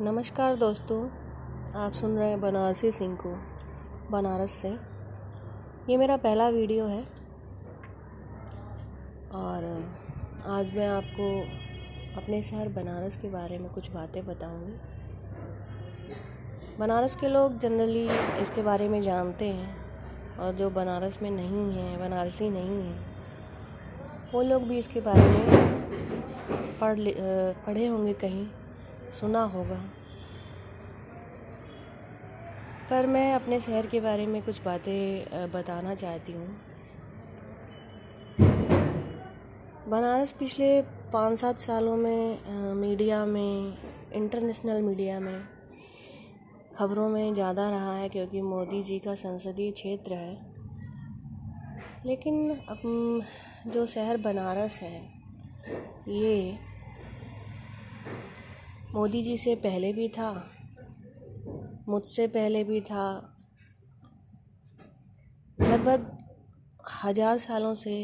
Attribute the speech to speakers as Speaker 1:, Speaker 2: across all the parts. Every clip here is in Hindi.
Speaker 1: नमस्कार दोस्तों, आप सुन रहे हैं बनारसी सिंह को, बनारस से। ये मेरा पहला वीडियो है और आज मैं आपको अपने शहर बनारस के बारे में कुछ बातें बताऊँगी। बनारस के लोग जनरली इसके बारे में जानते हैं और जो बनारस में नहीं हैं, बनारसी नहीं हैं, वो लोग भी इसके बारे में पढ़ पढ़े होंगे कहीं। सुना होगा। पर मैं अपने शहर के बारे में कुछ बातें बताना चाहती हूँ। बनारस पिछले पाँच सात सालों में मीडिया में, इंटरनेशनल मीडिया में खबरों में ज़्यादा रहा है क्योंकि मोदी जी का संसदीय क्षेत्र है। लेकिन अब जो शहर बनारस है, ये मोदी जी से पहले भी था, मुझसे पहले भी था। लगभग हज़ार सालों से,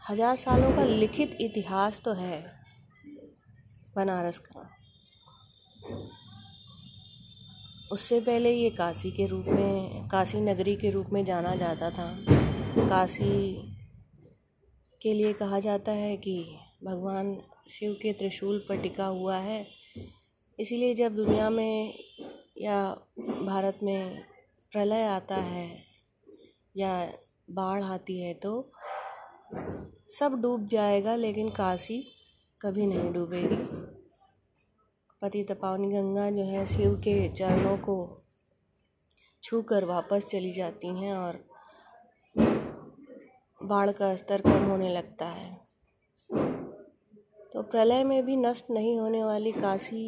Speaker 1: हज़ार सालों का लिखित इतिहास तो है बनारस का। उससे पहले ये काशी के रूप में, काशी नगरी के रूप में जाना जाता था। काशी के लिए कहा जाता है कि भगवान शिव के त्रिशूल पर टिका हुआ है। इसीलिए जब दुनिया में या भारत में प्रलय आता है या बाढ़ आती है तो सब डूब जाएगा, लेकिन काशी कभी नहीं डूबेगी। पति तपावनी गंगा जो है शिव के चरणों को छूकर वापस चली जाती हैं और बाढ़ का स्तर कम होने लगता है। तो प्रलय में भी नष्ट नहीं होने वाली काशी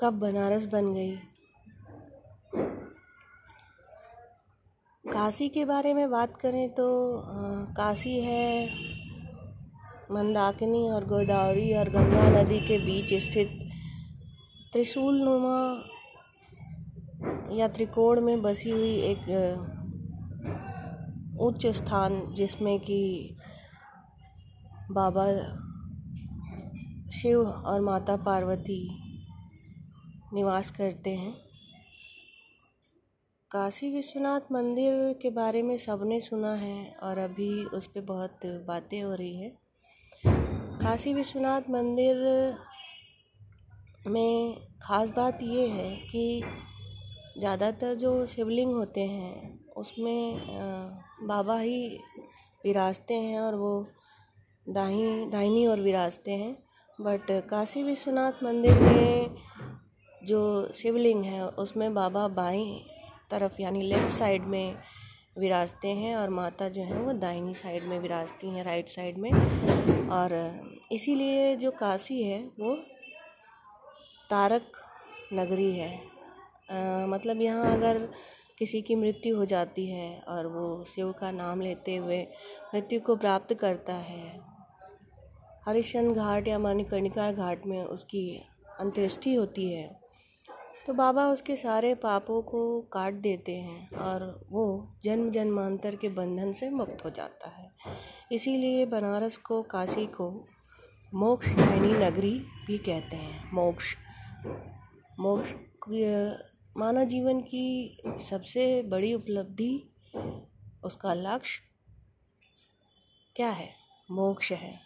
Speaker 1: कब बनारस बन गई? काशी के बारे में बात करें तो काशी है मंदाकिनी और गोदावरी और गंगा नदी के बीच स्थित त्रिशूल नुमा या त्रिकोण में बसी हुई एक उच्च स्थान जिसमें कि बाबा शिव और माता पार्वती निवास करते हैं। काशी विश्वनाथ मंदिर के बारे में सबने सुना है और अभी उस पर बहुत बातें हो रही है। काशी विश्वनाथ मंदिर में ख़ास बात ये है कि ज़्यादातर जो शिवलिंग होते हैं उसमें बाबा ही विराजते हैं और वो दाही दाहिनी ओर विराजते हैं। बट काशी विश्वनाथ मंदिर में जो शिवलिंग है उसमें बाबा बाई तरफ़ यानी लेफ़्ट साइड में विराजते हैं और माता जो है वो दाहिनी साइड में विराजती हैं राइट साइड में। और इसीलिए जो काशी है वो तारक नगरी है। आ, मतलब यहाँ अगर किसी की मृत्यु हो जाती है और वो शिव का नाम लेते हुए मृत्यु को प्राप्त करता है। हरिशन घाट या मणिकर्णिका घाट में उसकी अंत्येष्टि होती है। तो बाबा उसके सारे पापों को काट देते हैं और वो जन्म जन्मांतर के बंधन से मुक्त हो जाता है। इसीलिए बनारस को काशी को मोक्ष नगरी भी कहते हैं। मोक्ष मोक्ष मानव जीवन की सबसे बड़ी उपलब्धि, उसका लक्ष्य क्या है? मोक्ष है।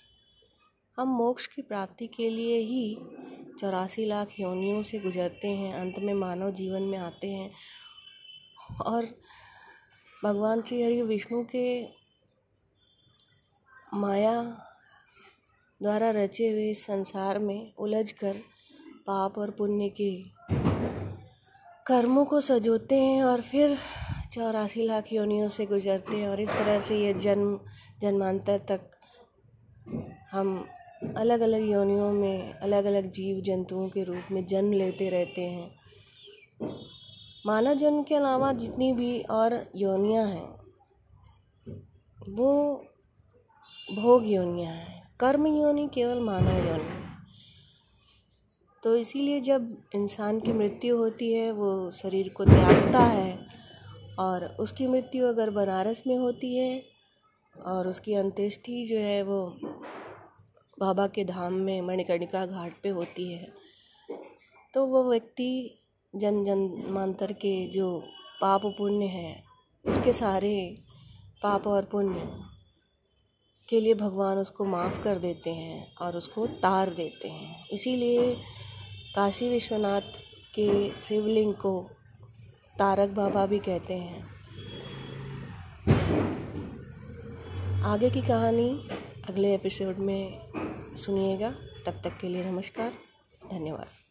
Speaker 1: हम मोक्ष की प्राप्ति के लिए ही चौरासी लाख योनियों से गुजरते हैं, अंत में मानव जीवन में आते हैं। और भगवान श्री हरि विष्णु के माया द्वारा रचे हुए संसार में उलझ कर पाप और पुण्य के कर्मों को सजोते हैं और फिर चौरासी लाख योनियों से गुजरते हैं और इस तरह से ये जन्म, जन्मांतर तक हम अलग अलग योनियों में अलग अलग जीव जंतुओं के रूप में जन्म लेते रहते हैं। मानव जन्म के अलावा जितनी भी और योनियाँ हैं, वो भोग योनियाँ हैं। कर्म योनि केवल मानव योनि तो इसीलिए जब इंसान की मृत्यु होती है, वो शरीर को त्यागता है और उसकी मृत्यु अगर बनारस में होती है और उसकी अंत्येष्टि जो है वो बाबा के धाम में मणिकर्णिका घाट पे होती है तो वो व्यक्ति जन जन्मांतर के जो पाप पुण्य है, उसके सारे पाप और पुण्य के लिए भगवान उसको माफ़ कर देते हैं और उसको तार देते हैं। इसीलिए काशी विश्वनाथ के शिवलिंग को तारक बाबा भी कहते हैं। आगे की कहानी अगले एपिसोड में सुनिएगा। तब तक के लिए नमस्कार, धन्यवाद।